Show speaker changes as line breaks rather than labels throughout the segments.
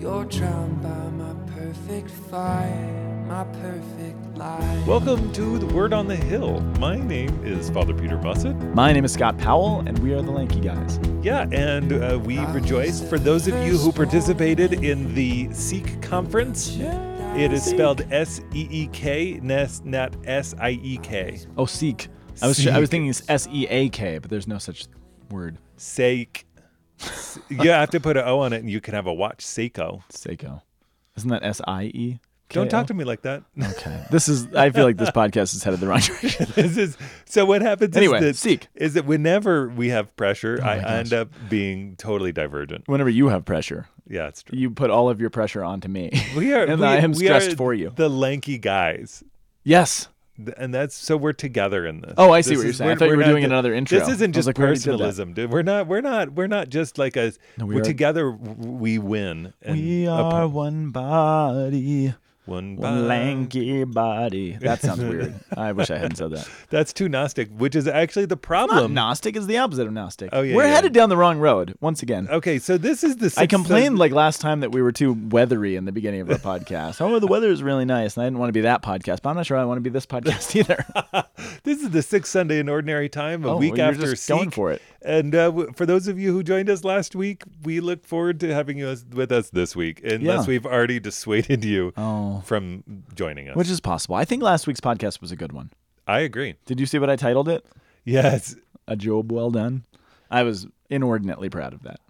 You're drowned by my perfect fire, my perfect lie.
Welcome to the Word on the Hill. My name is Father Peter Bussett.
My name is Scott Powell, and we are the Lanky Guys.
Yeah, and uh, we rejoice for those of you who participated in the Seek conference. It is spelled S E E K, not S I E K.
Oh, Seek. I was I was thinking it's S E A K, but there's no such word.
Sake. you have to put an O on it, and you can have a watch. Seiko.
Seiko. Isn't that S I E?
Don't talk to me like that.
Okay. This is. I feel like this podcast is headed the wrong direction.
this is so. What happens
Anyway,
is that,
Seek.
is that whenever we have pressure, oh I
my
end up being totally divergent.
Whenever you have pressure,
Yeah, it's true.
you put all of your pressure onto me.
We are.
and
we,
I am stressed for you.
The lanky guys.
Yes.
And that's so we're together in this.
Oh, I see
This
what you're
is-
saying. I thought you were doing
ju-
another intro.
This isn't just
like, we already did that.
personalism, dude. We're not. We're not. We're not just like a.
No, we
we're
are-
together. We win. and
We are
po-
one body,
one.
one lanky body. That sounds weird. I wish I hadn't said that.
That's too Gnostic, which is actually the
Not
problem.
Gnostic is the opposite of Gnostic.
Oh, yeah,
We're
yeah.
headed down the wrong road once again.
Okay, so this is the.
I complained like last time that we were too weathery in the beginning of our podcast. Oh, the weather is really nice, and I didn't want to be that podcast, but I'm not sure I want to be this podcast either.
This is the sixth Sunday in Ordinary Time, a
Oh,
week
you're
after
going for it.
And uh, w- for those of you who joined us last week, we look forward to having you as- with us this week, unless
Yeah.
we've already dissuaded you
Oh.
from joining us.
Which is possible. I think last week's podcast was a good one.
I agree.
Did you see what I titled it?
Yes.
A job well done. I was inordinately proud of that.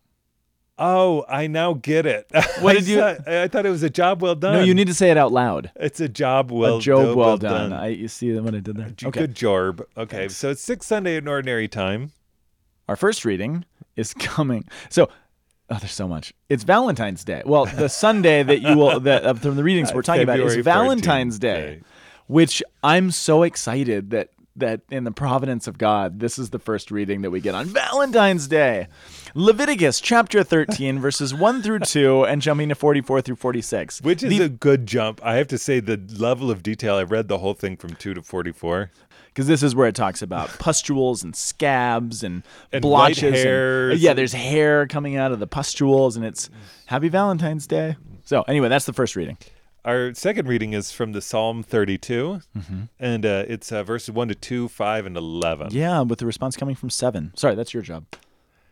Oh, I now get it.
What
I
did you-
thought- I thought it was a job well done.
No, you need to say it out loud.
It's a job well.
a job well, done. I, you see what I did there? Okay.
Good job. Okay, so it's sixth Sunday in Ordinary Time.
Our first reading is coming. So, oh, there's so much. It's Valentine's Day. Well, the Sunday that you will that uh, from the readings we're talking about is Valentine's Day,
Day.
which I'm so excited that that in the providence of God, this is the first reading that we get on Valentine's Day. Leviticus chapter 13 verses 1 through 2 and jumping to 44 through 46.
Which is
The-
a good jump. I have to say the level of detail. I read the whole thing from two to forty-four.
Because this is where it talks about pustules and scabs and,
And
blotches. and- yeah, there's hair coming out of the pustules, and it's Happy Valentine's Day. So anyway, that's the first reading.
Our second reading is from the Psalm 32,
Mm-hmm.
and uh, it's uh, verses 1 to 2, 5, and 11.
Yeah, with the response coming from seven. Sorry, that's your job.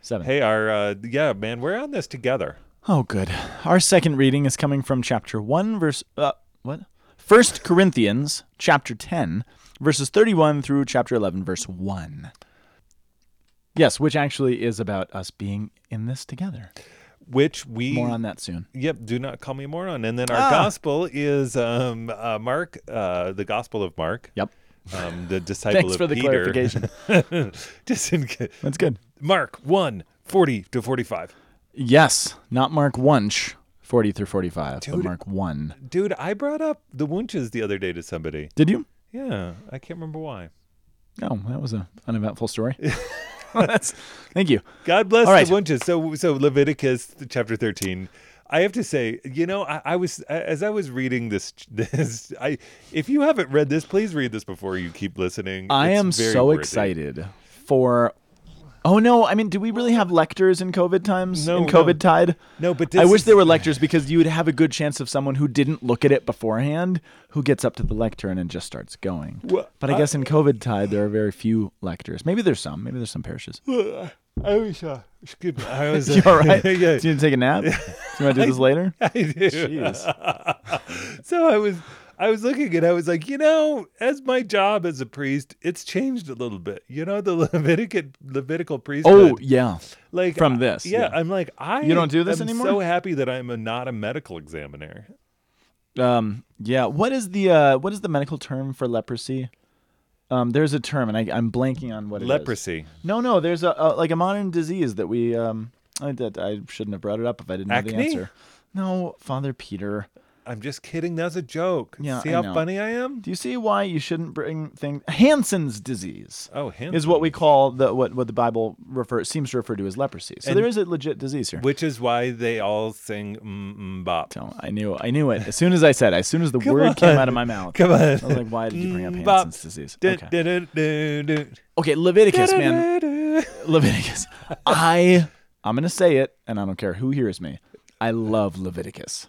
Seven.
Hey, our, uh, yeah, man, we're on this together.
Oh, good. Our second reading is coming from chapter one, verse uh, what? First Corinthians chapter ten, verses thirty-one through chapter eleven, verse one. Yes, which actually is about us being in this together.
Which we,
More on that soon.
yep, do not call me moron. And then our
Ah.
gospel is um, uh, Mark, uh, the Gospel of Mark,
Yep.
um, the disciple
Thanks
of
for the
Peter.
clarification.
Just in ca-
That's good.
Mark 1, 40 to 45.
Yes, not Mark Wunsch, 40 through 45, but Mark 1.
Dude, I brought up the Wunches the other day to somebody.
Did you?
Yeah, I can't remember why.
No, that was an uneventful story. That's, thank you.
God bless
All right.
the Wunches. So, so Leviticus chapter 13. I have to say, you know, I, I was as I was reading this. This, I if you haven't read this, please read this before you keep listening.
I
It's
am so
worthy.
excited for. Oh no! I mean, do we really have lectors in COVID times?
No,
in
no.
COVID tide.
No, but
I wish
is-
there were lectors because you would have a good chance of someone who didn't look at it beforehand, who gets up to the lectern and just starts going.
Well,
but I guess in COVID tide there are very few lectors. Maybe there's some. Maybe there's some parishes.
I was. Uh, excuse me. I was.
You all right?
yeah,
Do you need to take a nap? Do you want to do this later?
I do.
Jeez.
so I was. I was looking at and I was like, you know, as my job as a priest, it's changed a little bit. You know, the Levitical Levitical priesthood.
Oh yeah.
like
from this,
Yeah,
yeah.
I'm like I.
You don't do this
am
anymore?
So happy that I'm a, not a medical examiner.
Um, yeah. What is the uh, what is the medical term for leprosy? Um, there's a term, and I, I'm blanking on what it is.
Leprosy.
No, no. There's a, a like a modern disease that we um. I, that I shouldn't have brought it up if I didn't know the answer. No, Father Peter.
I'm just kidding. That's a joke.
Yeah,
See
I
how
know.
funny I am?
Do you see why you shouldn't bring things? Hansen's disease
Oh, him.
is what we call the what what the Bible refer seems to refer to as leprosy. So
And-
there is a legit disease here.
Which is why they all sing mm, bop.
So I knew I knew it as soon as I said. As soon as the word came out of my mouth.
Come on.
I was like, why did you bring up. Hansen's disease? Okay. Okay, Leviticus, man. Leviticus. I I'm gonna say it, and I don't care who hears me. I love Leviticus.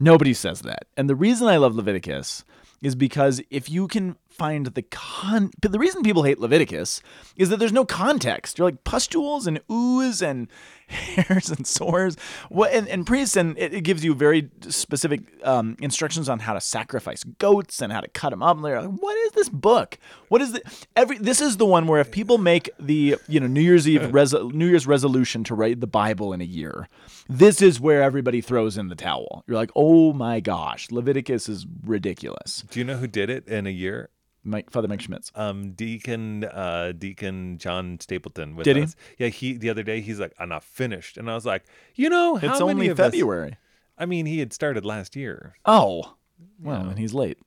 Nobody says that. And the reason I love Leviticus is because if you can find the con but the reason people hate Leviticus is that there's no context. You're like pustules and ooze and hairs and sores. What and, and priests and it, it gives you very specific um, instructions on how to sacrifice goats and how to cut them up. And they're like, what is this book? What is the every this is the one where if people make the you know New Year's Eve New Year's resolution to write the Bible in a year, this is where everybody throws in the towel. You're like, oh my gosh, Leviticus is ridiculous.
Do you know who did it in a year?
Mike, Father Mike Schmitz.
Um, Deacon, uh, Deacon John Stapleton with
Did he?
Yeah, he the other day he's like, I'm not finished, and I was like, you know, how
It's
many
only
of us-
February.
I mean, he had started last year.
Oh, well, and he's late.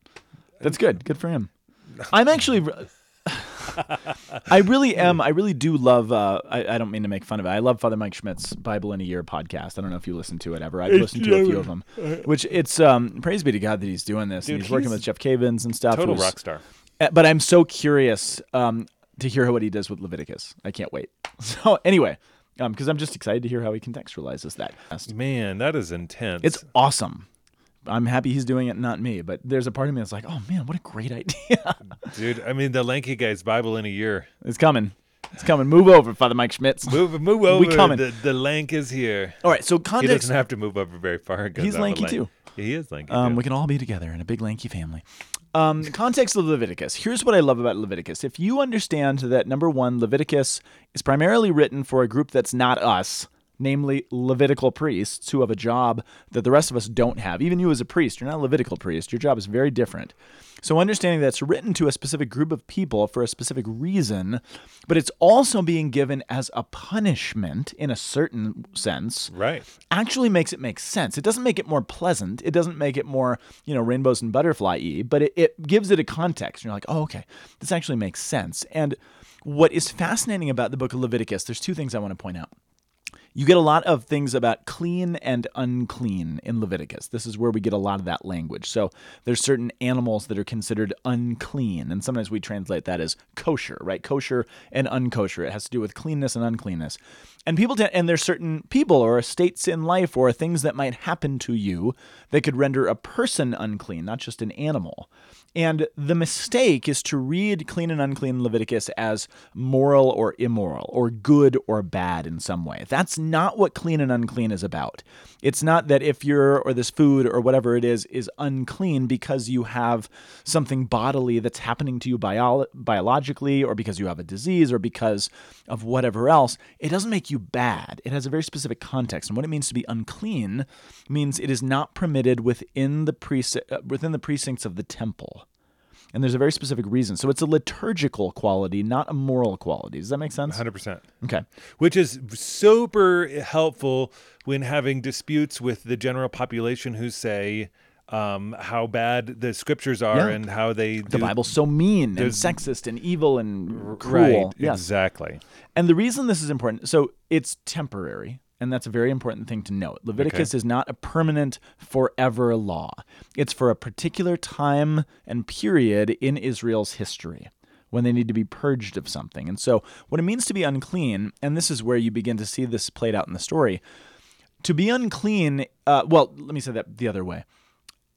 That's good. Good for him. I'm actually. I really am. I really do love. Uh, I, I don't mean to make fun of it. I love Father Mike Schmitz's Bible in a Year podcast. I don't know if you listen to it ever. I've listened to a few of them. Which it's um praise be to God that he's doing this. and
Dude,
he's working with Jeff Cavins and stuff.
Total
who's-
rock star.
Uh, But I'm so curious um to hear what he does with Leviticus. I can't wait. So anyway, um because I'm just excited to hear how he contextualizes that.
Man, that is intense.
It's awesome. I'm happy he's doing it, not me. But there's a part of me that's like, oh man, what a great idea.
dude. I mean, the lanky guy's Bible in a year.
it's coming. It's coming. Move over, Father Mike Schmitz.
Move, move over.
coming.
The, the lank is here.
All right, so
He
context.
doesn't have to move over very far.
He's lanky
lank-
too.
Yeah, he is lanky.
Um, we can all be together in a big lanky family. Um, context of Leviticus. Here's what I love about Leviticus. If you understand that number one, Leviticus is primarily written for a group that's not us, namely Levitical priests who have a job that the rest of us don't have. Even you as a priest, you're not a Levitical priest. Your job is very different. So understanding that it's written to a specific group of people for a specific reason, but it's also being given as a punishment in a certain sense
right.
actually makes it make sense. It doesn't make it more pleasant. It doesn't make it more, you know, rainbows and butterfly y, but it, it gives it a context. You're like, oh, okay, this actually makes sense. And what is fascinating about the book of Leviticus, there's two things I want to point out. You get a lot of things about clean and unclean in Leviticus. This is where we get a lot of that language. So there's certain animals that are considered unclean, and sometimes we translate that as kosher, right? Kosher and unkosher. It has to do with cleanness and uncleanness. And people and there's certain people or states in life or things that might happen to you that could render a person unclean, not just an animal. And the mistake is to read clean and unclean Leviticus as moral or immoral, or good or bad in some way. That's not what clean and unclean is about. It's not that if you're, or this food or whatever it is, is unclean because you have something bodily that's happening to you bio- biologically, or because you have a disease, or because of whatever else. It doesn't make you bad. It has a very specific context. And what it means to be unclean means it is not permitted within the, preci- uh, within the precincts of the temple. And there's a very specific reason. So it's a liturgical quality, not a moral quality. Does that make sense?
100%.
Okay.
Which is super helpful when having disputes with the general population who say um, how bad the scriptures are
Yeah.
and how they
The Bible's so mean and sexist and evil and cruel.
Right,
Yes.
exactly.
And the reason this is important, so it's temporary, and that's a very important thing to note. Leviticus is not a permanent, forever law. It's for a particular time and period in Israel's history when they need to be purged of something. And so, what it means to be unclean, and this is where you begin to see this played out in the story, to be unclean, uh, well, let me say that the other way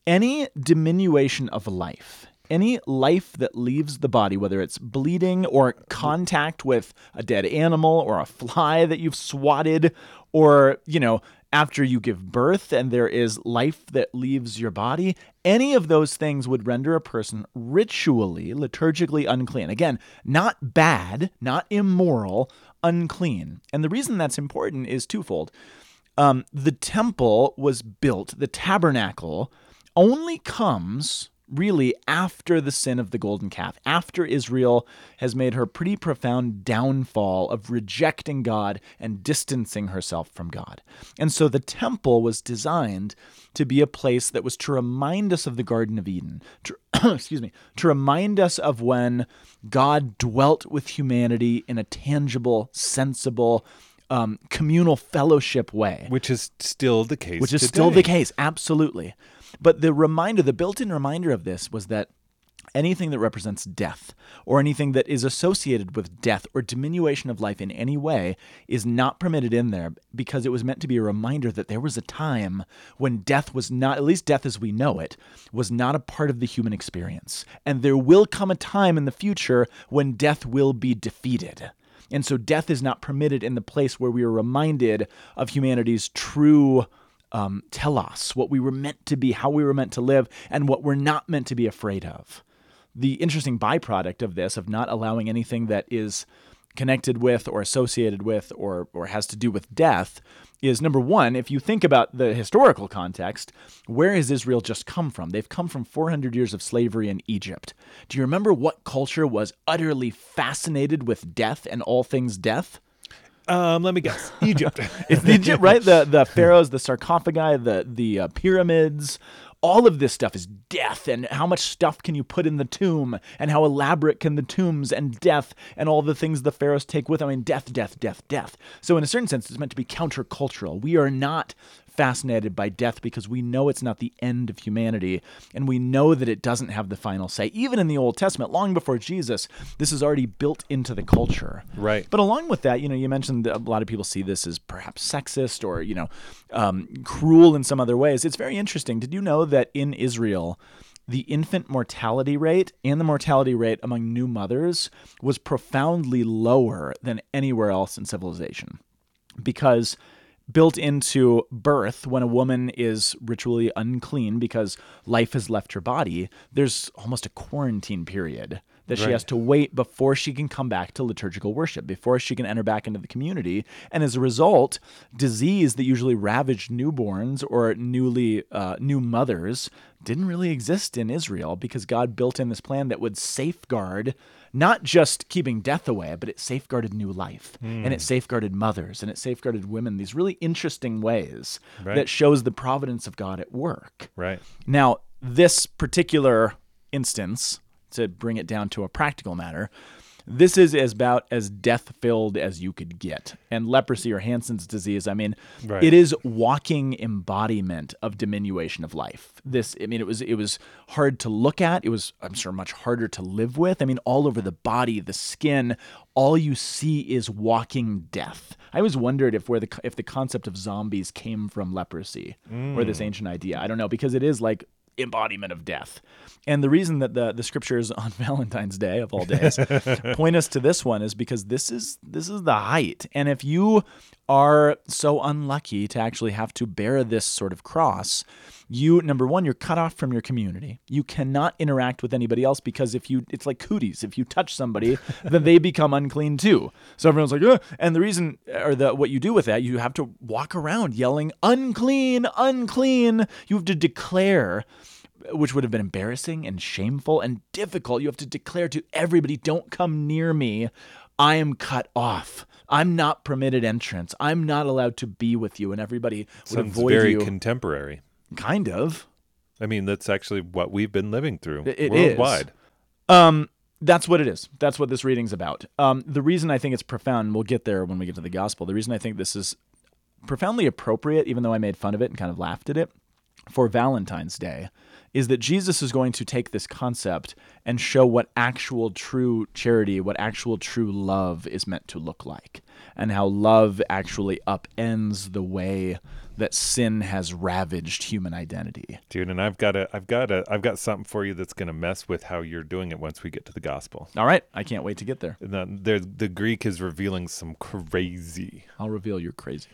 any diminution of life, any life that leaves the body, whether it's bleeding or contact with a dead animal or a fly that you've swatted, or, you know, after you give birth and there is life that leaves your body, any of those things would render a person ritually, liturgically unclean. Again, not bad, not immoral, unclean. And the reason that's important is twofold. Um, the temple was built, the tabernacle only comes really after the sin of the golden calf, after Israel has made her pretty profound downfall of rejecting God and distancing herself from God. And so the temple was designed to be a place that was to remind us of the Garden of Eden, to, excuse me, to remind us of when God dwelt with humanity in a tangible, sensible, um, communal fellowship way
Which is still the case.
which is
today.
still the case absolutely but the reminder the built-in reminder of this was that anything that represents death or anything that is associated with death or diminution of life in any way is not permitted in there because it was meant to be a reminder that there was a time when death was not, at least death as we know it, was not a part of the human experience. And there will come a time in the future when death will be defeated. And so death is not permitted in the place where we are reminded of humanity's true um, telos, what we were meant to be, how we were meant to live, and what we're not meant to be afraid of the interesting byproduct of this, of not allowing anything that is connected with or associated with or, or has to do with death, is number one, if you think about the historical context, where has Israel just come from? They've come from 400 years of slavery in Egypt. Do you remember what culture was utterly fascinated with death and all things death?
Um, let me guess. Egypt.
it's Egypt, right? The the pharaohs, the sarcophagi, the the uh, pyramids, all of this stuff is death and how much stuff can you put in the tomb and how elaborate can the tombs and death and all the things the pharaohs take with them. I mean, death, death, death, death. So, in a certain sense, it's meant to be countercultural. We are not fascinated by death because we know it's not the end of humanity and we know that it doesn't have the final say. Even in the Old Testament, long before Jesus, this is already built into the culture.
Right.
But along with that, you know, you mentioned that a lot of people see this as perhaps sexist or, you know, um, cruel in some other ways. It's very interesting. Did you know that in Israel, the infant mortality rate and the mortality rate among new mothers was profoundly lower than anywhere else in civilization because built into birth when a woman is ritually unclean because life has left her body there's almost a quarantine period that she has to wait before she can come back to liturgical worship before she can enter back into the community. And as a result disease that usually ravaged newborns or newly uh, new mothers didn't really exist in israel because god built in this plan that would safeguard not just keeping death away, but it safeguarded new life and it hmm. safeguarded mothers and it safeguarded women, these really interesting ways
Right.
that shows the providence of God at work.
right.
Now, this particular instance, to bring it down to a practical matter, this is as about as death filled as you could get. And leprosy or Hansen's disease, I mean,
Right.
it is walking embodiment of diminution of life. This, I mean, it was it was hard to look at. It was, I'm sure, much harder to live with. I mean, all over the body, the skin, all you see is walking death. I always wondered if where the if the concept of zombies came from leprosy or this mm. ancient idea. I don't know because it is like embodiment of death. And the reason that the the scriptures on Valentine's Day of all days point us to this one is because this is this is the height. And if you are so unlucky to actually have to bear this sort of cross, you number one, you're cut off from your community. You cannot interact with anybody else because if you it's like cooties. If you touch somebody, then they become unclean too. So everyone's like, Ugh. and the reason or the what you do with that, you have to walk around yelling, unclean, unclean. You have to declare which would have been embarrassing and shameful and difficult. You have to declare to everybody, don't come near me. I am cut off. I'm not permitted entrance. I'm not allowed to be with you. And everybody would
Sounds
avoid
very
you.
contemporary.
Kind of.
I mean, that's actually what we've been living through
It- it is.
worldwide.
Um, that's what it is. That's what this reading's about. Um, the reason I think it's profound, we'll get there when we get to the gospel. The reason I think this is profoundly appropriate, even though I made fun of it and kind of laughed at it, for Valentine's Day, is that Jesus is going to take this concept and show what actual true charity, what actual true love is meant to look like, and how love actually upends the way that sin has ravaged human identity.
Dude, and I've got a, I've got a, I've got something for you that's going to mess with how you're doing it once we get to the gospel.
All right, I can't wait to get there.
And then there, the Greek is revealing some crazy.
I'll reveal you're crazy.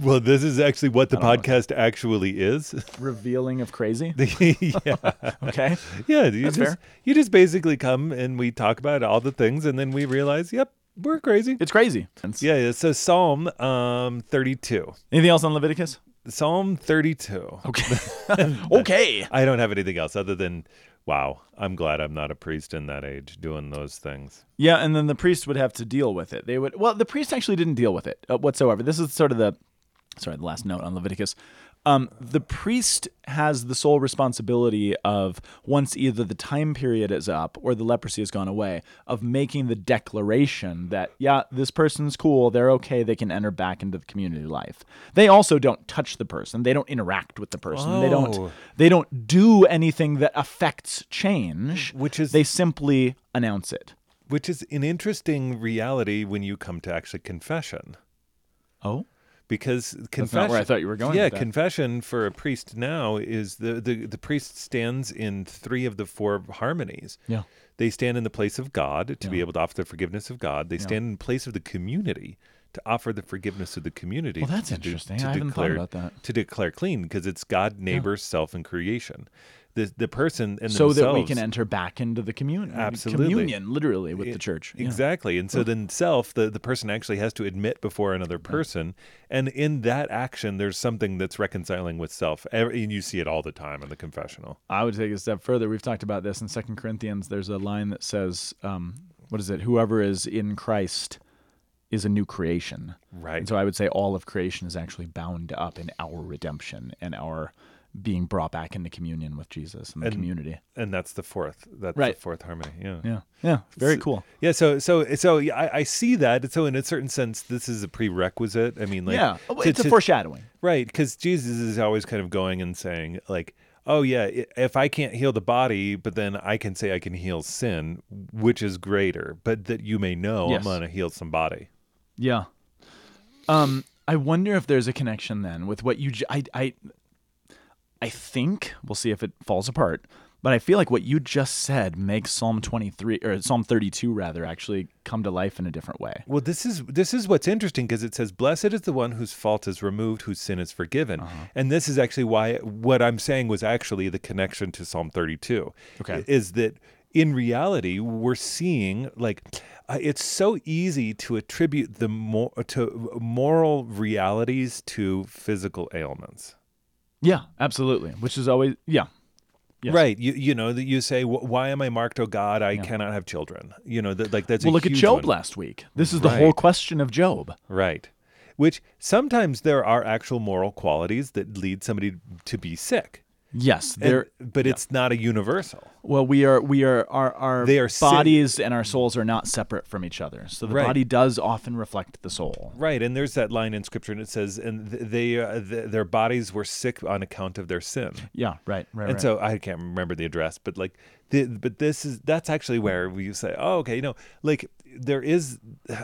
Well, this is actually what the podcast actually is.
Revealing of crazy.
yeah,
Okay.
yeah. You
That's
just,
fair.
you just basically come and we talk about all the things, and then we realize, yep, we're crazy.
It's crazy.
Yeah, yeah. So Psalm um 32.
Anything else on Leviticus?
Psalm 32.
Okay. okay.
I don't have anything else other than, wow, I'm glad I'm not a priest in that age doing those things.
Yeah, and then the priest would have to deal with it. They would. Well, the priest actually didn't deal with it uh, whatsoever. This is sort of the. Sorry, the last note on Leviticus. Um, the priest has the sole responsibility of once either the time period is up or the leprosy has gone away, of making the declaration that yeah, this person's cool, they're okay, they can enter back into the community life. They also don't touch the person, they don't interact with the person, they
Oh.
don't they don't do anything that affects change.
Which is-
they simply announce it.
Which is an interesting reality when you come to actually confession.
Oh,
Because confession.
That's not where I thought you were going
Yeah, confession for a priest now is the, the the priest stands in three of the four harmonies.
yeah.
They stand in the place of God to be able to offer the forgiveness of God. They stand in place of the community to offer the forgiveness of the community.
Well, that's
de-
interesting.
to
I haven't thought
declare,
about that.
To declare clean, because it's God, neighbor, self, and creation. The the person and
So that we can enter back into the communion.
Absolutely.
Communion, literally, with the
It-
church. Yeah.
Exactly. And so then self, the, the person actually has to admit before another person. And in that action, there's something that's reconciling with self. And you see it all the time in the confessional.
I would take it a step further. We've talked about this in Second Corinthians. There's a line that says, um, "What is it? Whoever is in Christ is a new creation."
Right.
And so I would say all of creation is actually bound up in our redemption and our being brought back into communion with Jesus and the
And-
community.
And that's the fourth. That's
Right.
the fourth harmony. Yeah.
Yeah, yeah, very cool.
Yeah, so so so yeah, I, I see that. So in a certain sense, this is a prerequisite. I mean, like
yeah,
to-
it's a
to-
foreshadowing.
Right, because Jesus is always kind of going and saying, like, oh, yeah, if I can't heal the body, but then I can say I can heal sin, which is greater, but that you may know
Yes.
I'm going to heal some body.
Yeah. Um, I wonder if there's a connection then with what you. I, I, I think we'll see if it falls apart. But I feel like what you just said makes Psalm 23 or Psalm 32 rather actually come to life in a different way.
Well, this is this is what's interesting because it says, "Blessed is the one whose fault is removed, whose sin is forgiven,"
Uh-huh.
and this is actually why what I'm saying was actually the connection to Psalm 32.
Okay.
is that in reality we're seeing like uh, it's so easy to attribute the more to moral realities to physical ailments.
Yeah, absolutely. Which is always yeah. Yes.
Right, you you know that you say, "Why am I marked, oh God? I cannot have children." You know that like that's
Well, look at Job
one.
last week. This is the whole question of Job.
Right. Which sometimes there are actual moral qualities that lead somebody to be sick.
Yes, there.
but it's not a universal.
Well, we are we are our our
They are sin-
bodies and our souls are not separate from each other. So the
Right.
body does often reflect the soul.
Right. And there's that line in scripture and it says, and they, uh, th- their bodies were sick on account of their sin.
Yeah, right, right,
And
right.
so I can't remember the address, but like, the, but this is, that's actually where we say, oh, okay, you know, like there is,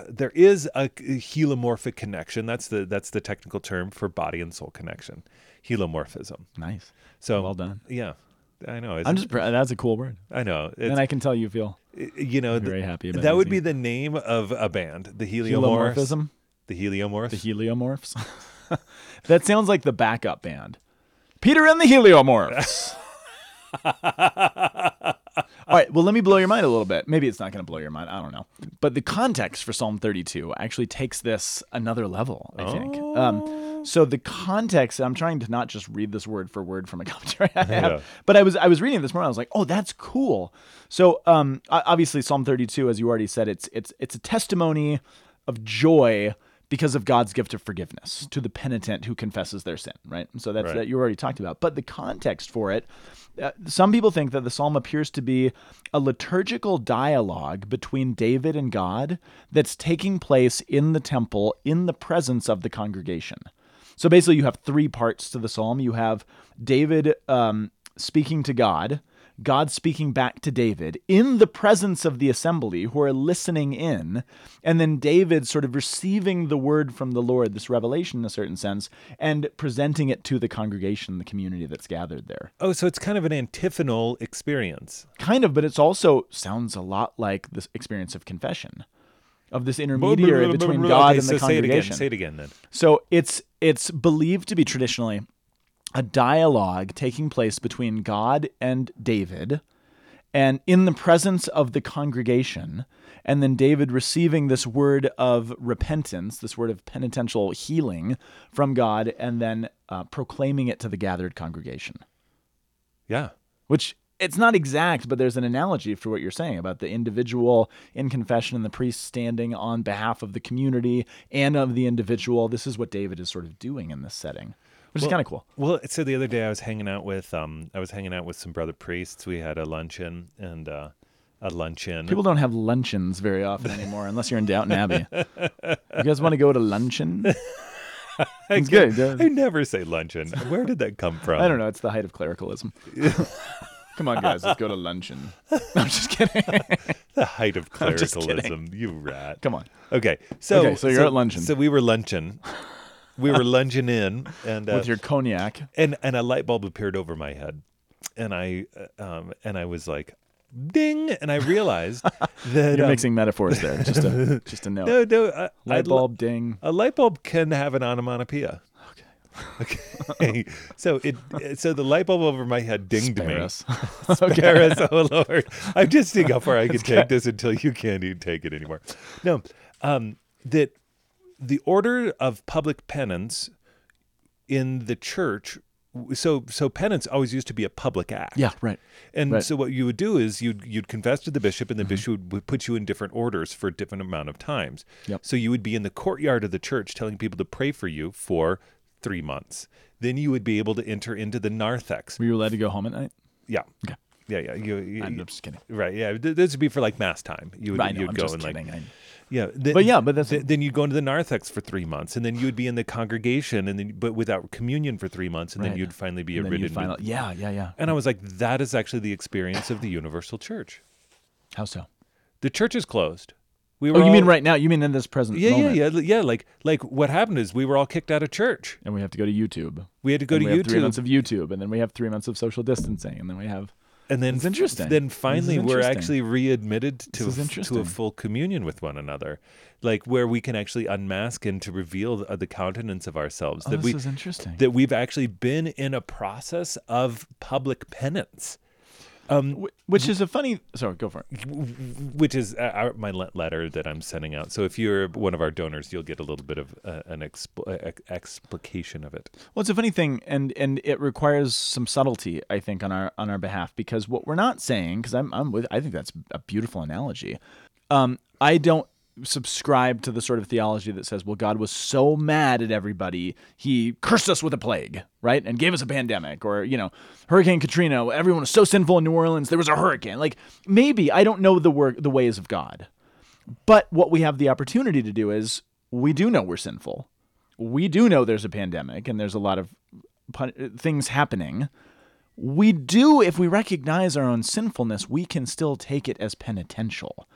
there is a hylomorphic connection. That's the, that's the technical term for body and soul connection. Hylomorphism.
nice.
So
Well done.
Yeah. I know.
I'm just pr- that's a cool word.
I know.
And I can tell you feel
you know,
very
th-
happy about
that would be
it.
the name of a band, the Heliomorphs.
hylomorphism,
The Heliomorphs.
the heliomorphs. that sounds like the backup band. Peter and the heliomorphs. All right, well, let me blow your mind a little bit. Maybe it's not going to blow your mind. I don't know. But the context for Psalm 32 actually takes this another level, I think. Um, so the context, I'm trying to not just read this word for word from a commentary I have,
Yeah.
but I was I was reading it this morning. I was like, oh, that's cool. So um, obviously, Psalm 32, as you already said, it's it's it's a testimony of joy because of God's gift of forgiveness to the penitent who confesses their sin, right? And so that's
Right.
that you already talked about. But the context for it, uh, some people think that the psalm appears to be a liturgical dialogue between David and God that's taking place in the temple in the presence of the congregation. So basically, you have three parts to the psalm. You have David um, speaking to God, God speaking back to David in the presence of the assembly who are listening in, and then David sort of receiving the word from the Lord, this revelation in a certain sense, and presenting it to the congregation, the community that's gathered there.
Oh, so it's kind of an antiphonal experience.
Kind of, but it's also sounds a lot like this experience of confession. Of this intermediary between God
Okay,
and the
so say it again.
congregation.
Say it again then.
So it's it's believed to be traditionally a dialogue taking place between God and David and in the presence of the congregation and then David receiving this word of repentance, this word of penitential healing from God and then uh, proclaiming it to the gathered congregation.
Yeah.
Which it's not exact, but there's an analogy for what you're saying about the individual in confession and the priest standing on behalf of the community and of the individual. This is what David is sort of doing in this setting. Which is kind of cool.
Well, so the other day I was hanging out with um I was hanging out with some brother priests. We had a luncheon and uh, a luncheon.
People don't have luncheons very often anymore, unless you're in Downton Abbey. you guys want to go to luncheon? It's good. uh,
I never say luncheon. Where did that come from?
I don't know. It's the height of clericalism. Come on, guys, let's go to luncheon. No, I'm just kidding.
The height of
I'm just kidding.
clericalism. You rat.
Come on.
Okay, so
Okay, so you're at luncheon.
So we were luncheon. We were lunging in, and uh,
With your cognac.
and and a light bulb appeared over my head, and I uh, um and I was like, ding, and I realized that
You're
um,
mixing metaphors there. Just a just a note.
no no I,
Light
I'd
bulb ding.
a light bulb can have an onomatopoeia. Okay. Okay. so it so the light bulb over my head dinged
Spare
me.
us.
Spare us, oh Lord. I'm just seeing how far I can take this until you can't even take it anymore. No, um, that the order of public penance in the church. So, so penance always used to be a public act.
Yeah, right.
And
Right. Mm-hmm.
so what you would do is you'd you'd confess to the bishop, and the bishop would, would put you in different orders for a different amount of times.
Yep.
So you would be in the courtyard of the church telling people to pray for you for three months. Then you would be able to enter into the narthex.
Were you allowed to go home at night?
Yeah.
Okay.
Yeah, yeah. You, you-
I'm just kidding.
right. Yeah. This would be for like mass time. You would
know.
you'd
I'm
go and like
kidding. I-
yeah. th-
But yeah, but that's-
th- then you'd go into the narthex for three months, and then you would be in the congregation, and then but without communion for three months, and then you'd finally be
and then you
written.
yeah, yeah, yeah.
And I was like, that is actually the experience of the universal church.
How so?
The church is closed. We were
Oh, you mean right now? You mean in this present
Yeah,
moment?
yeah, yeah, yeah. Like, like what happened is we were all kicked out of church.
And we have to go to YouTube.
We had to go
and
to
we have three months of YouTube, and then we have three months of social distancing, and then we have.
And then
It's interesting.
Then finally, we're actually readmitted to a, to a full communion with one another, like where we can actually unmask and to reveal the, uh, the countenance of ourselves.
Oh,
that
this
we
is interesting.
that we've actually been in a process of public penance. Um,
Which is a funny. Sorry, go for it.
which is uh, our, my letter that I'm sending out. So if you're one of our donors, you'll get a little bit of uh, an expl- uh, explication of it.
Well, it's a funny thing, and and it requires some subtlety, I think, on our on our behalf, because what we're not saying, because I'm I'm with, I think that's a beautiful analogy. Um, I don't subscribe to the sort of theology that says, well, God was so mad at everybody, he cursed us with a plague, right, and gave us a pandemic, or you know, Hurricane Katrina, everyone was so sinful in New Orleans, there was a hurricane. Like maybe I don't know the work, the ways of God, but what we have the opportunity to do is we do know we're sinful we do know there's a pandemic and there's a lot of pun- things happening. We do, if we recognize our own sinfulness, we can still take it as penitential.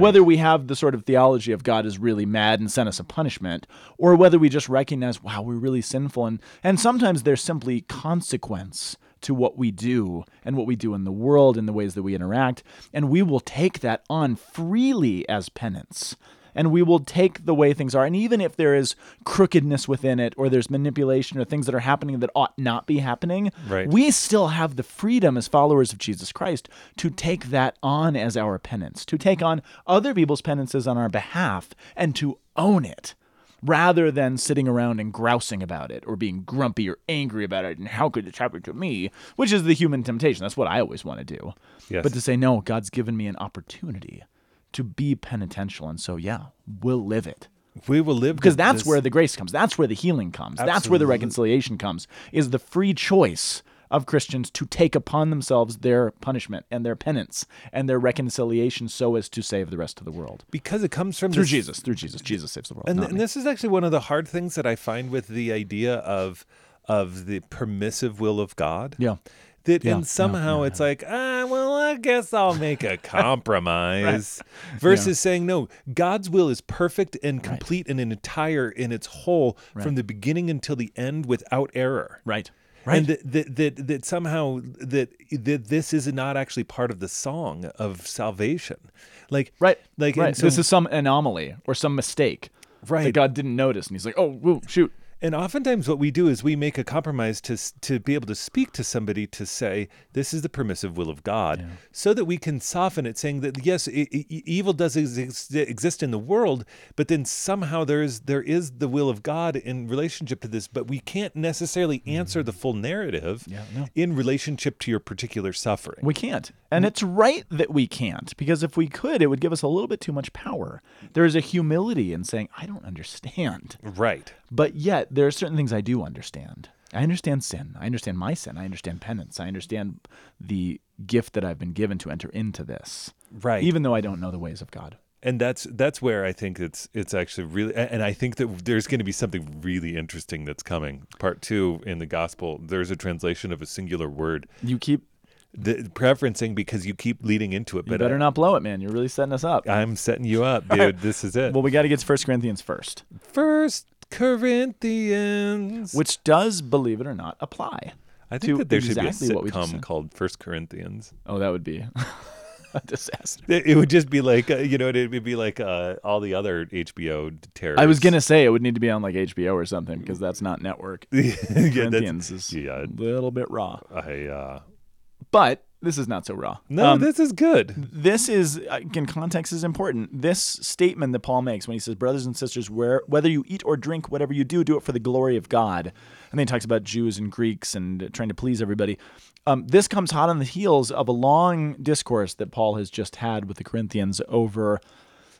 Whether we have the sort of theology of God is really mad and sent us a punishment, or whether we just recognize, wow, we're really sinful. And, and sometimes there's simply consequence to what we do and what we do in the world and the ways that we interact. And we will take that on freely as penance and we will take the way things are. And even if there is crookedness within it, or there's manipulation, or things that are happening that ought not be happening,
Right.
we still have the freedom as followers of Jesus Christ to take that on as our penance, to take on other people's penances on our behalf, and to own it. Rather than sitting around and grousing about it or being grumpy or angry about it, and how could this happen to me? Which is the human temptation. That's what I always want to do.
Yes.
But to say, no, God's given me an opportunity to be penitential. And so, yeah, we'll live it.
We will live
Because that's
this-
where the grace comes. That's where the healing comes. That's where the reconciliation comes, is the free choice of Christians to take upon themselves their punishment and their penance and their reconciliation so as to save the rest of the world.
because it comes from
Through
this-
Jesus. Through Jesus. Jesus saves the world.
And, and this is actually one of the hard things that I find with the idea of of the permissive will of God.
Yeah.
That
Yeah,
and somehow
yeah,
it's like, ah, well, I guess I'll make a compromise. Versus saying, no, God's will is perfect and complete and entire in its whole from the beginning until the end without error.
Right. Right.
And that, that, that, that somehow that, that this is not actually part of the song of salvation. Like,
Right.
like,
right.
so,
this is some anomaly or some mistake
Right.
that God didn't notice. And he's like, oh, woo, shoot.
And oftentimes, what we do is we make a compromise to to be able to speak to somebody to say this is the permissive will of God, so that we can soften it, saying that yes, evil does exist, exist in the world, but then somehow there is there is the will of God in relationship to this, but we can't necessarily answer the mm. full narrative
Yeah, no.
in relationship to your particular suffering.
We can't. And mm. it's right that we can't, because if we could, it would give us a little bit too much power. There is a humility in saying, I don't understand.
right.
But yet, there are certain things I do understand. I understand sin. I understand my sin. I understand penance. I understand the gift that I've been given to enter into this,
Right.
even though I don't know the ways of God.
and that's that's where I think it's it's actually really and I think that there's going to be something really interesting that's coming. Part 2 in the gospel there's a translation of a singular word
You keep.
the preferencing because you keep leading into it
You
but uh,
better
I,
not blow it, man. You're really setting us up.
I'm setting you up dude this is it.
Well, we got to get to 1 Corinthians first,
First Corinthians
which does, believe it or not, apply.
I think
to
that there should be a
what we just
sitcom called First Corinthians.
Oh, that would be a disaster.
It, it would just be like uh, you know it would be like uh, all the other HBO terrors.
I was gonna say it would need to be on like HBO or something because that's not network.
yeah, that's,
Corinthians is
yeah.
a little bit raw,
I uh,
but this is not so raw.
no,
Um,
this is good.
this is again context is important. This statement that Paul makes when he says, "Brothers and sisters, where whether you eat or drink, whatever you do, do it for the glory of God." And then he talks about Jews and Greeks and trying to please everybody. Um, this comes hot on the heels of a long discourse that Paul has just had with the Corinthians over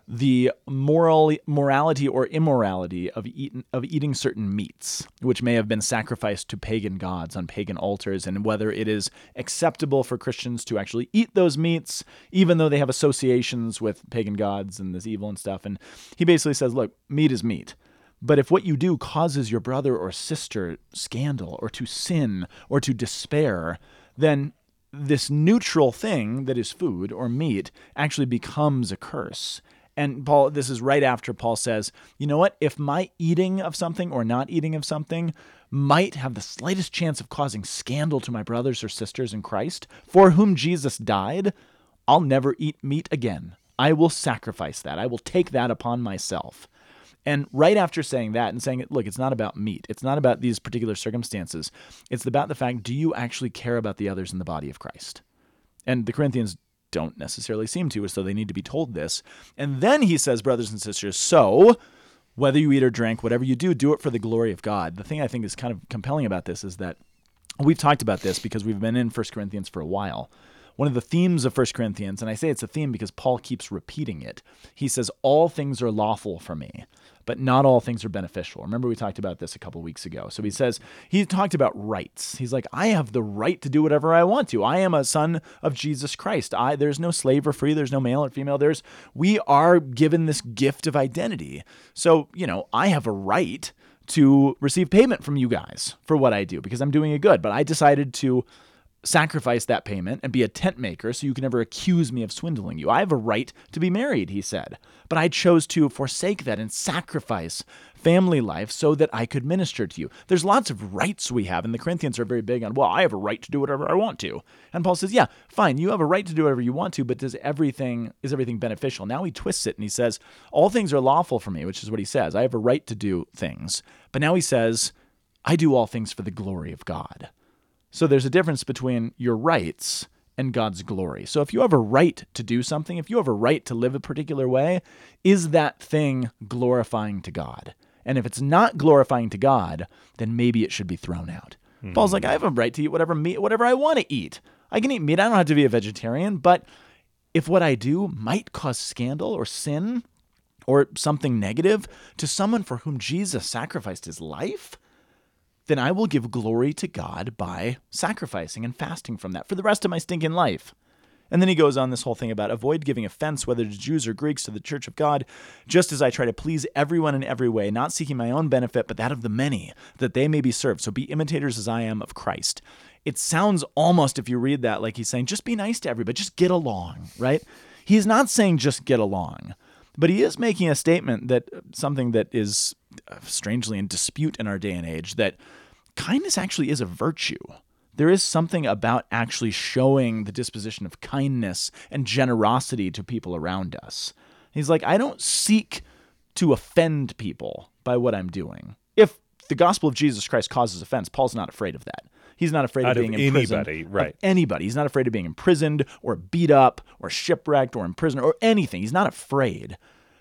the moral morality or immorality of eating of eating certain meats, which may have been sacrificed to pagan gods on pagan altars, and whether it is acceptable for Christians to actually eat those meats, even though they have associations with pagan gods and this evil and stuff. And he basically says, look, meat is meat. But if what you do causes your brother or sister scandal or to sin or to despair, then this neutral thing that is food or meat actually becomes a curse. And Paul, this is right after Paul says, you know what? If my eating of something or not eating of something might have the slightest chance of causing scandal to my brothers or sisters in Christ, for whom Jesus died, I'll never eat meat again. I will sacrifice that. I will take that upon myself. And right after saying that and saying, look, it's not about meat, it's not about these particular circumstances, it's about the fact do you actually care about the others in the body of Christ? And the Corinthians don't necessarily seem to, as though they need to be told this. And then he says, brothers and sisters, so whether you eat or drink, whatever you do, do it for the glory of God. The thing I think is kind of compelling about this is that we've talked about this because we've been in 1 Corinthians for a while. One of the themes of 1 Corinthians, and I say it's a theme because Paul keeps repeating it, he says, All things are lawful for me, but not all things are beneficial. Remember, we talked about this a couple weeks ago. So he says, he talked about rights. He's like, I have the right to do whatever I want to. I am a son of Jesus Christ. I there's no slave or free, there's no male or female. There's we are given this gift of identity. So, you know, I have a right to receive payment from you guys for what I do because I'm doing it good. But I decided to sacrifice that payment and be a tent maker so you can never accuse me of swindling you. I have a right to be married, he said. But I chose to forsake that and sacrifice family life so that I could minister to you. There's lots of rights we have, and the Corinthians are very big on, well, I have a right to do whatever I want to. And Paul says, yeah, fine, you have a right to do whatever you want to, but does everything is everything beneficial? Now he twists it and he says, all things are lawful for me, which is what he says. I have a right to do things. But now he says, I do all things for the glory of God. So there's a difference between your rights and God's glory. So if you have a right to do something, if you have a right to live a particular way, is that thing glorifying to God? And if it's not glorifying to God, then maybe it should be thrown out. Hmm. Paul's like, I have a right to eat whatever meat, whatever I want to eat. I can eat meat. I don't have to be a vegetarian. But if what I do might cause scandal or sin or something negative to someone for whom Jesus sacrificed his life, then I will give glory to God by sacrificing and fasting from that for the rest of my stinking life. And then he goes on this whole thing about avoid giving offense, whether to Jews or Greeks, to the church of God, just as I try to please everyone in every way, not seeking my own benefit, but that of the many, that they may be served. So be imitators as I am of Christ. It sounds almost, if you read that, like he's saying, just be nice to everybody, just get along, right? He's not saying just get along, but he is making a statement that something that is Uh, strangely in dispute in our day and age that kindness actually is a virtue. There is something about actually showing the disposition of kindness and generosity to people around us. He's like, I don't seek to offend people by what I'm doing. If the gospel of Jesus Christ causes offense, Paul's not afraid of that. He's not afraid
Out
of
of
being imprisoned.
anybody,
of
right.
anybody. He's not afraid of being imprisoned or beat up or shipwrecked or imprisoned or anything. He's not afraid.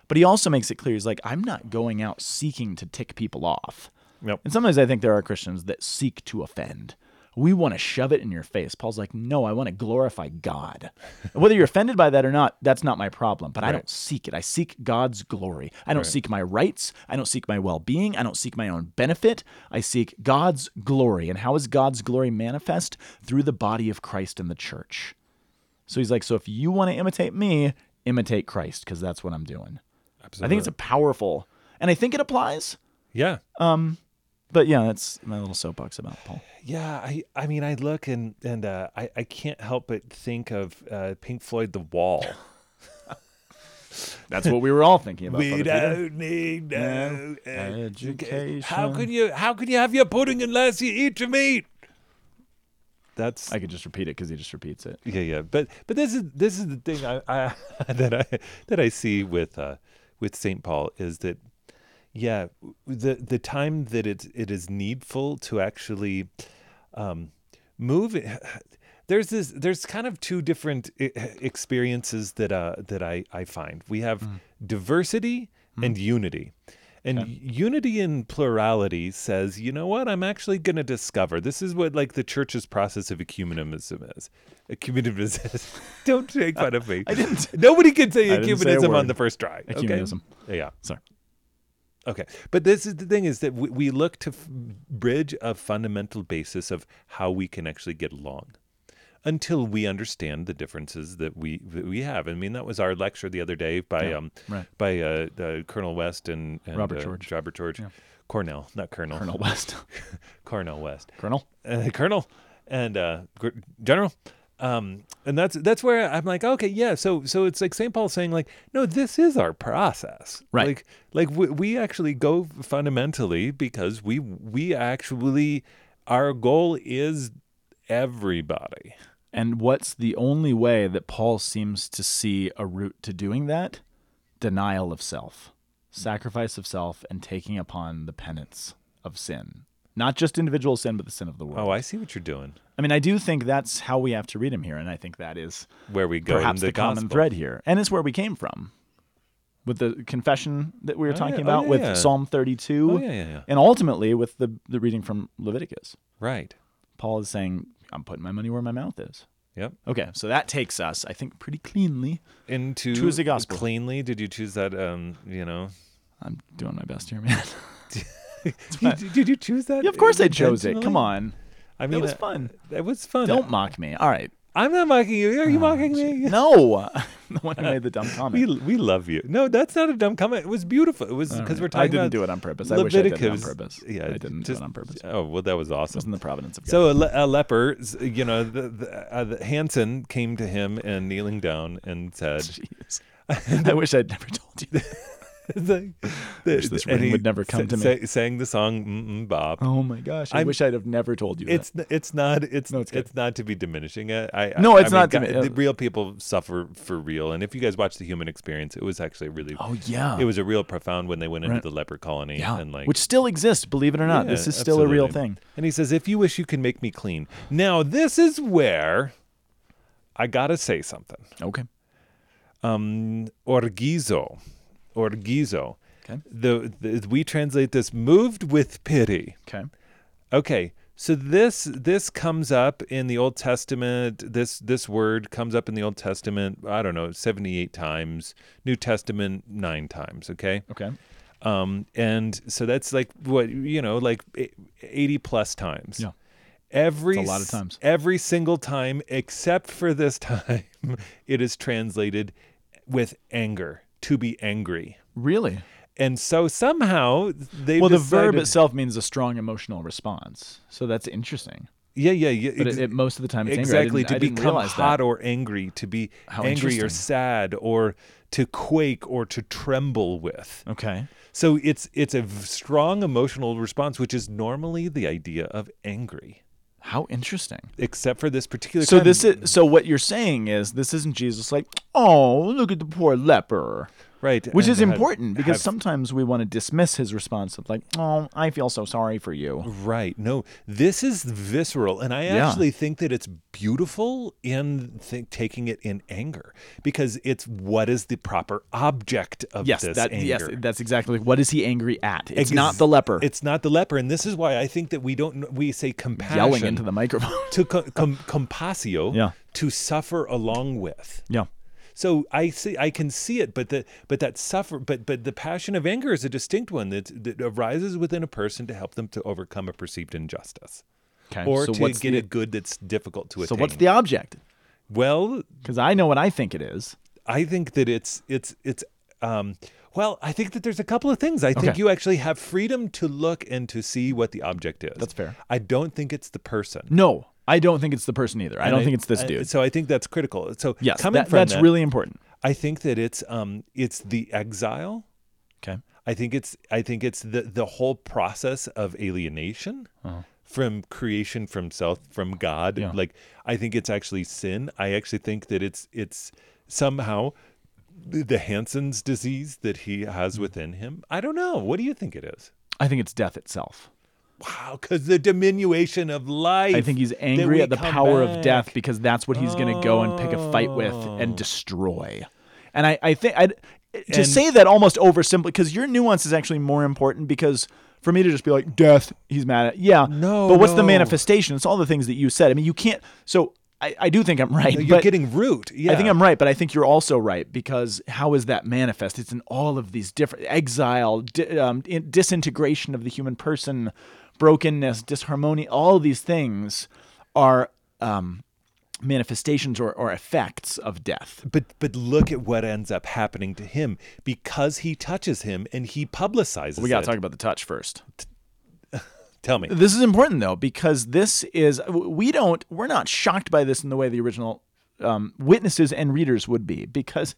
But he also makes it clear he's like, I'm not going out seeking to tick people off.
Yep.
And sometimes I think there are Christians that seek to offend We want to shove it in your face. Paul's like, no, I want to glorify God. Whether you're offended by that or not, that's not my problem. But I don't seek it. I seek God's glory. I don't seek my rights. I don't seek my well being. I don't seek my own benefit. I seek God's glory. And how is God's glory manifest? Through the body of Christ and the church. So he's like, so if you want to imitate me, imitate Christ, because that's what I'm doing. I think it's a powerful, and I think it applies.
yeah.
Um, But yeah, that's my little soapbox about Paul.
Yeah, I I mean I look and and uh, I I can't help but think of uh, Pink Floyd The Wall.
That's what we were all thinking about.
we don't need no
No
education. How could you how could you have your pudding unless you eat your meat? That's
I could just repeat it because he just repeats it.
yeah yeah. But but this is this is the thing I, I that I that I see with uh with Saint Paul is that yeah the the time that it it is needful to actually um move there's this there's kind of two different e- experiences that uh that I I find. We have diversity and unity and unity in plurality says you know what I'm actually going to discover this is what like the church's process of ecumenism is ecumenism is don't make fun of me
I didn't.
nobody can say
I didn't say
ecumenism on the first try okay?
Ecumenism.
yeah
Sorry.
Okay, but this is the thing: is that we, we look to f- bridge a fundamental basis of how we can actually get along, until we understand the differences that we that we have. I mean, that was our lecture the other day by
Yeah,
um
right.
by uh, uh, Colonel West and, and
Robert
uh,
George.
Robert George, Cornel, not Colonel,
Colonel West.
Cornel West,
Colonel.
uh, Colonel, and uh, General. Um, and that's that's where I'm like, okay, yeah. So so it's like St. Paul saying like, no, this is our process,
Right.
Like like we, we actually go fundamentally because we we actually our goal is everybody.
And what's the only way that Paul seems to see a route to doing that? Denial of self, sacrifice of self, and taking upon the penance of sin. Not just individual sin, but the sin of the world.
Oh, I see what you're doing.
I mean, I do think that's how we have to read him here, and I think that is
Where we go
perhaps
in
the,
the,
common thread here, and it's where we came from with the confession that we were
Oh,
talking
yeah. Oh,
about
yeah,
with
yeah.
Psalm 32,
Oh yeah, yeah, yeah.
and ultimately with the the reading from Leviticus.
Right.
Paul is saying, "I'm putting my money where my mouth is."
Yep.
Okay, so that takes us, I think, pretty cleanly.
Into
Choose the gospel.
cleanly. Did you choose that? Um, you know.
I'm doing my best here, man.
did, did you choose that?
yeah, of course I chose it. Come on,
I mean,
it was
uh,
fun.
It was fun.
Don't mock me. All right.
I'm not mocking you. Are you mocking me?
No, the one who made the dumb comment.
We we love you. No, that's not a dumb comment. It was beautiful. It was because
right.
we're talking
I didn't do it on purpose. I wish I did it on purpose.
Yeah,
I didn't
just-
do it on purpose.
Oh well, that was awesome.
wasn't the providence of God.
So a, le- a leper, you know, the, the, uh, the Hansen came to him and kneeling down and said,
Jeez. I wish I'd never told you. that.
the,
Wish this ring would never come to me.
sa- sang the song MMMBop.
Oh my gosh! I
I'm-
wish I'd have never told you
It's
that.
it's not it's
No, it's good.
it's not to be diminishing it. I, I-
No, it's
I mean,
not
God- the real people suffer for real, and if you guys watch the Human Experience, it was actually really
Oh yeah.
it was a real profound when they went into
Right.
the leper colony
yeah.
and like
Which still exists, believe it or not.
Yeah,
this is still a real thing.
And he says, "If you wish, you can make me clean." Now, this is where I gotta say something.
Okay.
Um, orgizo, orgizo.
Okay.
The, the we translate this moved with pity.
Okay.
Okay, so this this comes up in the Old Testament. This this word comes up in the Old Testament. I don't know, seventy eight times. New Testament nine times. Okay.
Okay.
Um, and so that's like what you know, like eighty plus times.
Yeah.
Every
It's a lot of times.
Every single time, except for this time, it is translated with anger to be angry.
Really?
And so somehow they
well, the verb itself means a strong emotional response. So that's interesting.
Yeah, yeah, yeah.
But it, it, most of the time, it's anger. I
exactly to become hot
that.
or angry, to be
How
angry or sad, or to quake or to tremble with.
Okay.
So it's it's a strong emotional response, which is normally the idea of angry,
How interesting.
except for this particular.
So
time.
this is so what you're saying is this isn't Jesus like, oh, look at the poor leper.
Right,
Which
and
is
had-
important because
have-
sometimes we want to dismiss his response of like, "Oh, I feel so sorry for you."
Right. No, this is visceral. And I
Yeah.
actually think that it's beautiful in th- taking it in anger because it's what is the proper object of
Yes,
this
that
anger.
yes, that's exactly what is he angry at? It's
Ex-
not the leper
It's not the leper. And this is why I think that we don't, we say compassion.
yelling into the microphone.
to co- com- compassio,
Yeah.
to suffer along with.
yeah.
So I see, I can see it, but the but that suffer, but but the passion of anger is a distinct one that, that arises within a person to help them to overcome a perceived injustice,
Okay.
or
so
to get
the,
a good that's difficult to
So
attain.
So what's the object?
well?
Because I know what I think it is.
I think that it's it's it's um well, I think that there's a couple of things. I think you actually have freedom to look and to see what the object is.
That's fair.
I don't think it's the person.
No, I don't think it's the person either. I don't think it's this
I-
dude.
So I think that's critical. So
yes,
coming
that-
from
that's
that,
really important.
I think that it's um it's the exile.
Okay.
I think it's I think it's the the whole process of alienation from creation from self from God.
Uh-huh. Yeah.
Like I think it's actually sin. I actually think that it's it's somehow the Hansen's disease that he
Mm.
has within him. I don't know. What do you think it is?
I think it's death itself.
Wow, because the diminution of life.
I think he's angry at the power of death because that's what he's going to go and pick a fight with
Oh.
and destroy. And I, I think I to
And-
say that almost oversimply because your nuance is actually more important because for me to just be like death, he's mad at yeah.
No,
but what's the manifestation? It's all the things that you said. I mean, you can't. So I, I do think I'm right.
No, you're getting root. Yeah,
I think I'm right, but I think you're also right because how is that manifest? It's in all of these different exile, di- um, in- disintegration of the human person, brokenness, disharmony. All these things are um, manifestations or, or effects of death.
But but look at what ends up happening to him because he touches him and he publicizes it.
We got to talk about the touch first.
Tell me.
This is important though because this is we don't we're not shocked by this in the way the original um, witnesses and readers would be because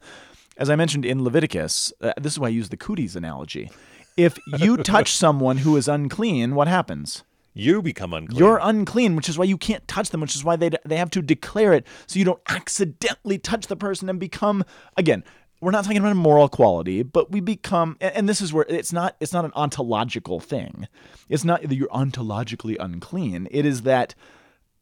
as I mentioned in Leviticus, uh, this is why I use the cooties analogy. If you touch someone who is unclean, what happens?
You become unclean.
You're unclean, which is why you can't touch them, which is why they they have to declare it so you don't accidentally touch the person and become again. We're not talking about a moral quality, but we become, and and this is where it's not. It's not an ontological thing. It's not that you're ontologically unclean. It is that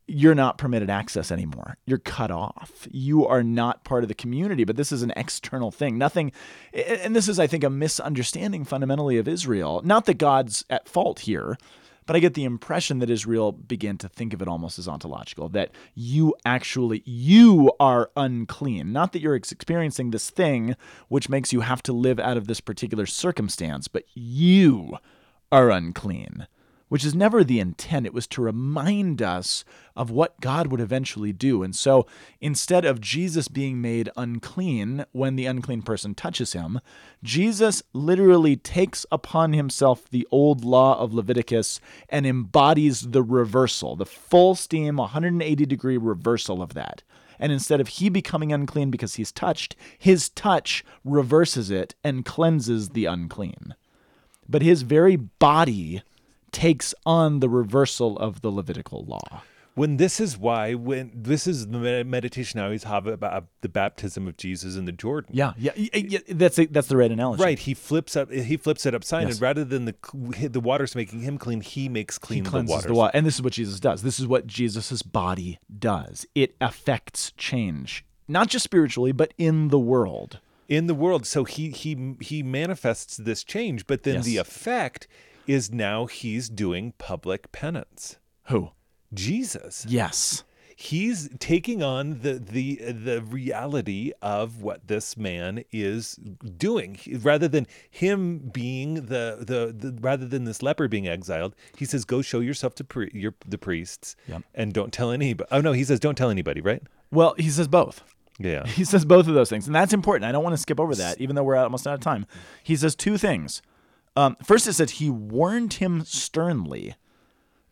you're not permitted access anymore. You're cut off. You are not part of the community, but this is an external thing. Nothing, and this is, I think, a misunderstanding fundamentally of Israel. Not that God's at fault here, but I get the impression that Israel began to think of it almost as ontological that you actually you are unclean, not that you're experiencing this thing which makes you have to live out of this particular circumstance, but you are unclean which is never the intent. It was to remind us of what God would eventually do. And so instead of Jesus being made unclean when the unclean person touches him, Jesus literally takes upon himself the old law of Leviticus and embodies the reversal, the full steam 180 degree reversal of that. And instead of he becoming unclean because he's touched, his touch reverses it and cleanses the unclean but his very body takes on the reversal of the Levitical law.
when this is why when this is the meditation I always have about uh, the baptism of Jesus in the Jordan.
Yeah, yeah, y- y- that's a, that's the right analogy.
Right, he flips up. He flips it upside,
Yes.
and rather than the the water's making him clean, he makes
He
clean the waters.
the water, and this is what Jesus does. This is what Jesus's body does. It affects change, not just spiritually, but in the world.
in the world. So he he he manifests this change, but then the
Yes.
effect is now he's doing public penance.
Who?
Jesus.
Yes.
He's taking on the the the reality of what this man is doing, He- rather than him being the, the the rather than this leper being exiled. He says, "Go show yourself to pri- your the priests,
Yep.
and don't tell anybody." Oh no, he says, "Don't tell anybody." Right?
Well, he says both.
Yeah.
He says both of those things, and that's important. I don't want to skip over that, even though we're almost out of time. He says two things. Um, first, it says he warned him sternly.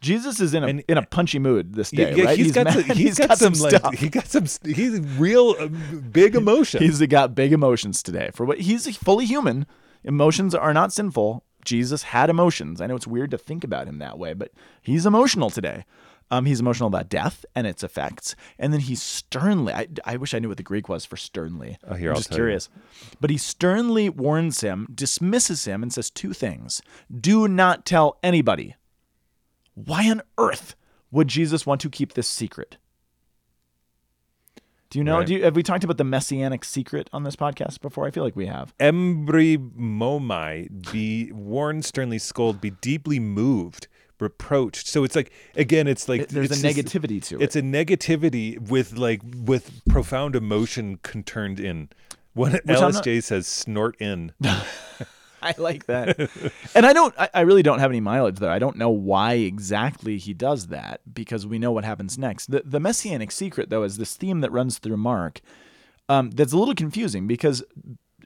Jesus is in a
And-
in a punchy mood this day,
yeah,
right?
he's got
mad.
some, he's got, some, like
stuff.
he got some he's real uh, big emotion.
He's got big emotions today. For what he's fully human. Emotions are not sinful. Jesus had emotions. I know it's weird to think about him that way, but he's emotional today. Um, he's emotional about death and its effects, and then he sternly. I, I wish I knew what the Greek was for sternly.
Oh, here,
I'm
I'll
just
tell you.
curious. But he sternly warns him, dismisses him, and says two things: Do not tell anybody. Why on earth would Jesus want to keep this secret? Do you know?
Right.
Do you, have we talked about the messianic secret on this podcast before? I feel like we have.
embrimomai, be warned, sternly scold, be deeply moved, reproached. So it's like again, it's like
There's
it's
a
just-
negativity to it.
It's a negativity with like with profound emotion turned in. When
not-
LSJ says snort in,
I like that. and I don't I, I really don't have any mileage there. I don't know why exactly he does that because we know what happens next. The the messianic secret though is this theme that runs through Mark. Um, that's a little confusing because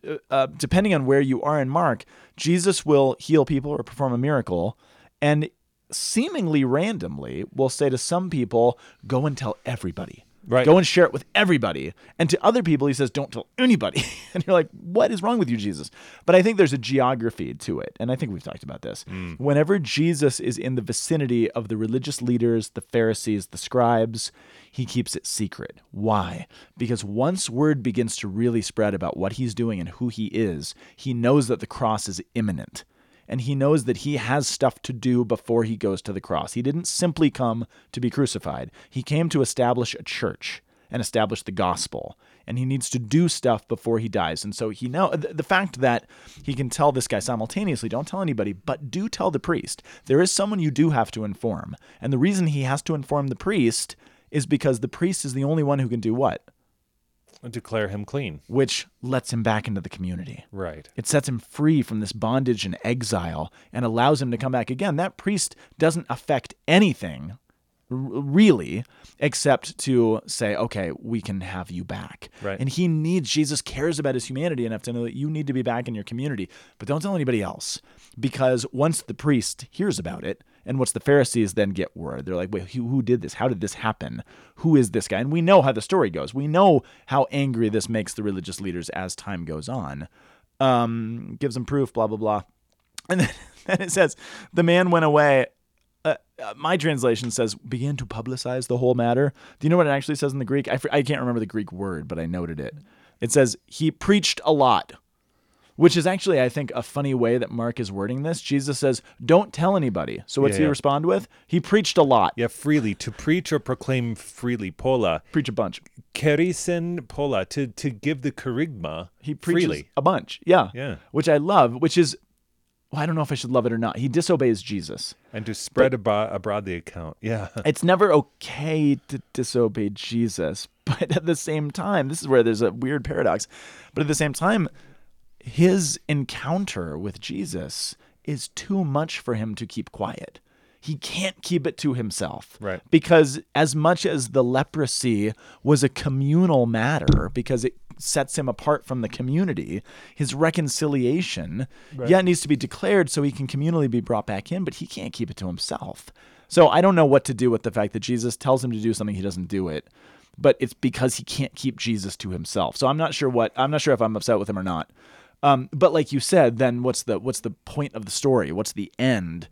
uh, uh, depending on where you are in Mark, Jesus will heal people or perform a miracle and seemingly randomly will say to some people, go and tell everybody.
Right.
Go and share it with everybody. And to other people, he says, don't tell anybody. and you're like, what is wrong with you, Jesus? But I think there's a geography to it. And I think we've talked about this. Mm. Whenever Jesus is in the vicinity of the religious leaders, the Pharisees, the scribes, he keeps it secret. Why? Because once word begins to really spread about what he's doing and who he is, he knows that the cross is imminent and he knows that he has stuff to do before he goes to the cross. He didn't simply come to be crucified, he came to establish a church and establish the gospel. And he needs to do stuff before he dies. And so he know the, fact that he can tell this guy simultaneously, don't tell anybody, but do tell the priest. There is someone you do have to inform. And the reason he has to inform the priest is because the priest is the only one who can do what?
Declare him clean.
Which lets him back into the community.
Right.
It sets him free from this bondage and exile and allows him to come back again. That priest doesn't affect anything really except to say, okay, we can have you back.
Right.
And he needs, Jesus cares about his humanity enough to know that you need to be back in your community, but don't tell anybody else. Because once the priest hears about it, and what's the Pharisees then get word, they're like, wait, who, did this? How did this happen? Who is this guy? And we know how the story goes. We know how angry this makes the religious leaders as time goes on. Um, gives them proof, blah, blah, blah. And then, then it says, the man went away. Uh, uh, my translation says, began to publicize the whole matter. Do you know what it actually says in the Greek? I, I can't remember the Greek word, but I noted it. It says, he preached a lot, which is actually, I think, a funny way that Mark is wording this. Jesus says, don't tell anybody. So what's
Yeah,
he respond with? He preached a lot.
Yeah, freely to preach or proclaim freely. Pola,
Preach a bunch.
kerisen pola to to give the kerygma
He preaches
freely.
a bunch. Yeah.
Yeah.
Which I love, which is, well, I don't know if I should love it or not. He disobeys Jesus.
and to spread abroad, abroad the account. Yeah.
it's never okay to disobey Jesus, but at the same time, this is where there's a weird paradox. But at the same time, his encounter with Jesus is too much for him to keep quiet. He can't keep it to himself.
Right.
Because as much as the leprosy was a communal matter, because it sets him apart from the community, his reconciliation, yeah, it needs to be declared so he can communally be brought back in, but he can't keep it to himself. So I don't know what to do with the fact that Jesus tells him to do something, he doesn't do it. But it's because he can't keep Jesus to himself. So I'm not sure what I'm not sure if I'm upset with him or not. Um, but like you said, then what's the what's the point of the story? What's the end?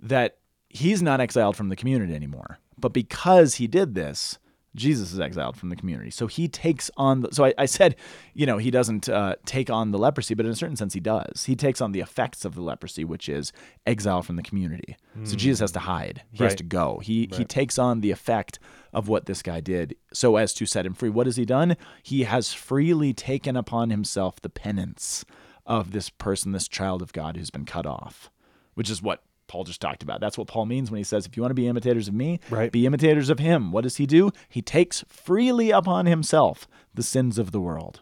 That he's not exiled from the community anymore. But because he did this, Jesus is exiled from the community. So he takes on the, so I, I said, you know, he doesn't uh, take on the leprosy, but in a certain sense he does. He takes on the effects of the leprosy, which is exile from the community. So Jesus has to hide. He has to go. He he takes on the effect of what this guy did so as to set him free. What has he done? He has freely taken upon himself the penance of this person, this child of God who's been cut off, which is what Paul just talked about. That's what Paul means when he says, if you want to be imitators of me,
Right.
be imitators of him. What does he do? He takes freely upon himself the sins of the world.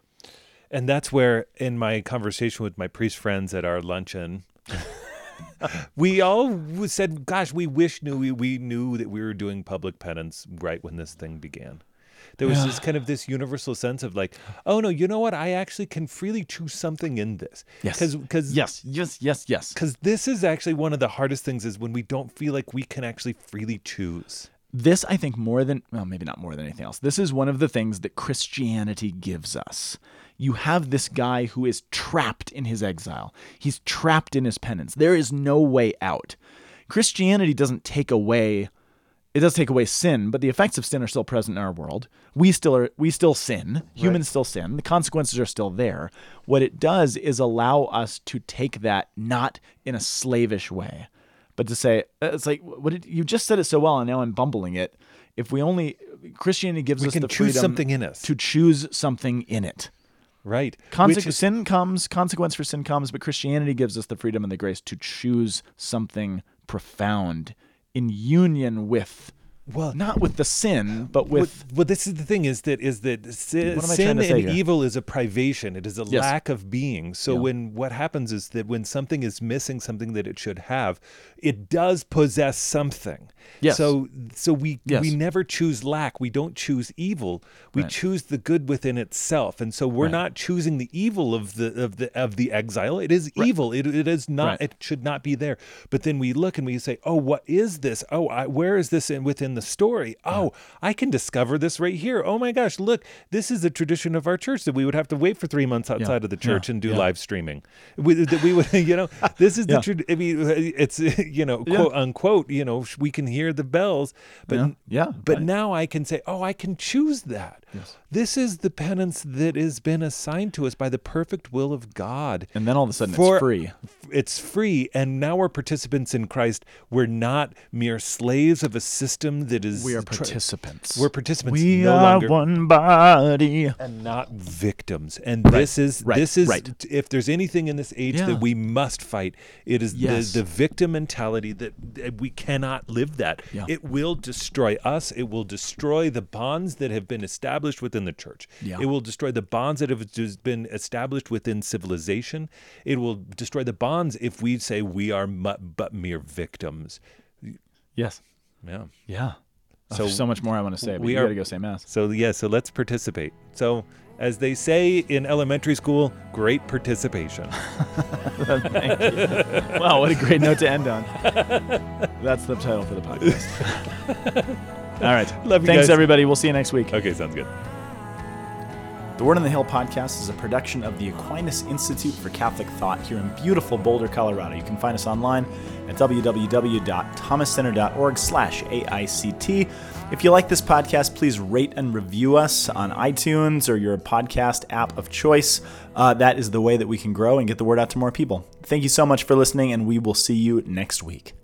And that's where, in my conversation with my priest friends at our luncheon, we all said, "Gosh, we wish knew we, we knew that we were doing public penance right when this thing began." There was this kind of this universal sense of like, "Oh no, you know what? I actually can freely choose something in this."
Yes.
because
Yes, yes, yes, yes.
because this is actually one of the hardest things is when we don't feel like we can actually freely choose.
This, I think, more than, well, maybe not more than anything else, this is one of the things that Christianity gives us. You have this guy who is trapped in his exile, he's trapped in his penance. There is no way out. Christianity doesn't take away it does take away sin, but the effects of sin are still present in our world. We still are we still sin. Humans still sin. The consequences are still there. What it does is allow us to take that not in a slavish way, but to say uh, it's like what did you just said it so well and now I'm bumbling it. If we only Christianity gives
We
us the
choose
freedom
something in us.
to choose something in it.
right.
Conse-
is-
sin comes, consequence for sin comes, but Christianity gives us the freedom and the grace to choose something profound in union with,
well,
not with the sin, but with.
well, this is the thing: is that is that sin,
What am I
sin
trying to say
and
here?
evil is a privation. It is a
Yes.
lack of being. So
Yeah.
when what happens is that when something is missing something that it should have, it does possess something.
Yes.
So so we
Yes.
we never choose lack. We don't choose evil. We
Right.
choose the good within itself. And so we're
Right.
not choosing the evil of the of the of the exile. It is evil. It, it is not.
Right.
It should not be there. But then we look and we say, "Oh, what is this? Oh, I, where is this in, within the story? Oh, I can discover this right here. Oh my gosh, look, this is a tradition of our church that we would have to wait for three months outside of the church
Yeah.
and do
Yeah.
live streaming. We, that we would, you know, this is the.
Yeah.
trad I mean, it's you know,
Yeah.
quote unquote. You know, we can hear the bells, but
Yeah. Yeah.
but
Right.
now I can say, oh, I can choose that.
Yes.
This is the penance that has been assigned to us by the perfect will of God
And then all of a sudden
for-
it's free.
it's free and now we're participants in christ we're not mere slaves of a system that is
We are participants.
we're participants
we
no
are
longer
one body.
and not victims and this is
right,
this is
right.
if there's anything in this age
Yeah.
that we must fight it is
Yes.
the, the victim mentality that, that we cannot live that
Yeah.
it will destroy us it will destroy the bonds that have been established within the church
Yeah.
it will destroy the bonds that have been established within civilization it will destroy the bonds if we say we are but mere victims
Yes.
Yeah
Yeah. Oh,
So
so much more I want to say, but
we
you got to go say mass.
so yeah so let's participate so as they say in elementary school great participation
Wow, what a great note to end on. That's the title for the podcast. All right.
Love you
Thanks,
guys.
everybody. We'll see you next week.
okay sounds good
The Word on the Hill podcast is a production of the Aquinas Institute for Catholic Thought here in beautiful Boulder, Colorado. You can find us online at www.thomascenter.org slash AICT. If you like this podcast, please rate and review us on iTunes or your podcast app of choice. Uh, that is the way that we can grow and get the word out to more people. Thank you so much for listening, and we will see you next week.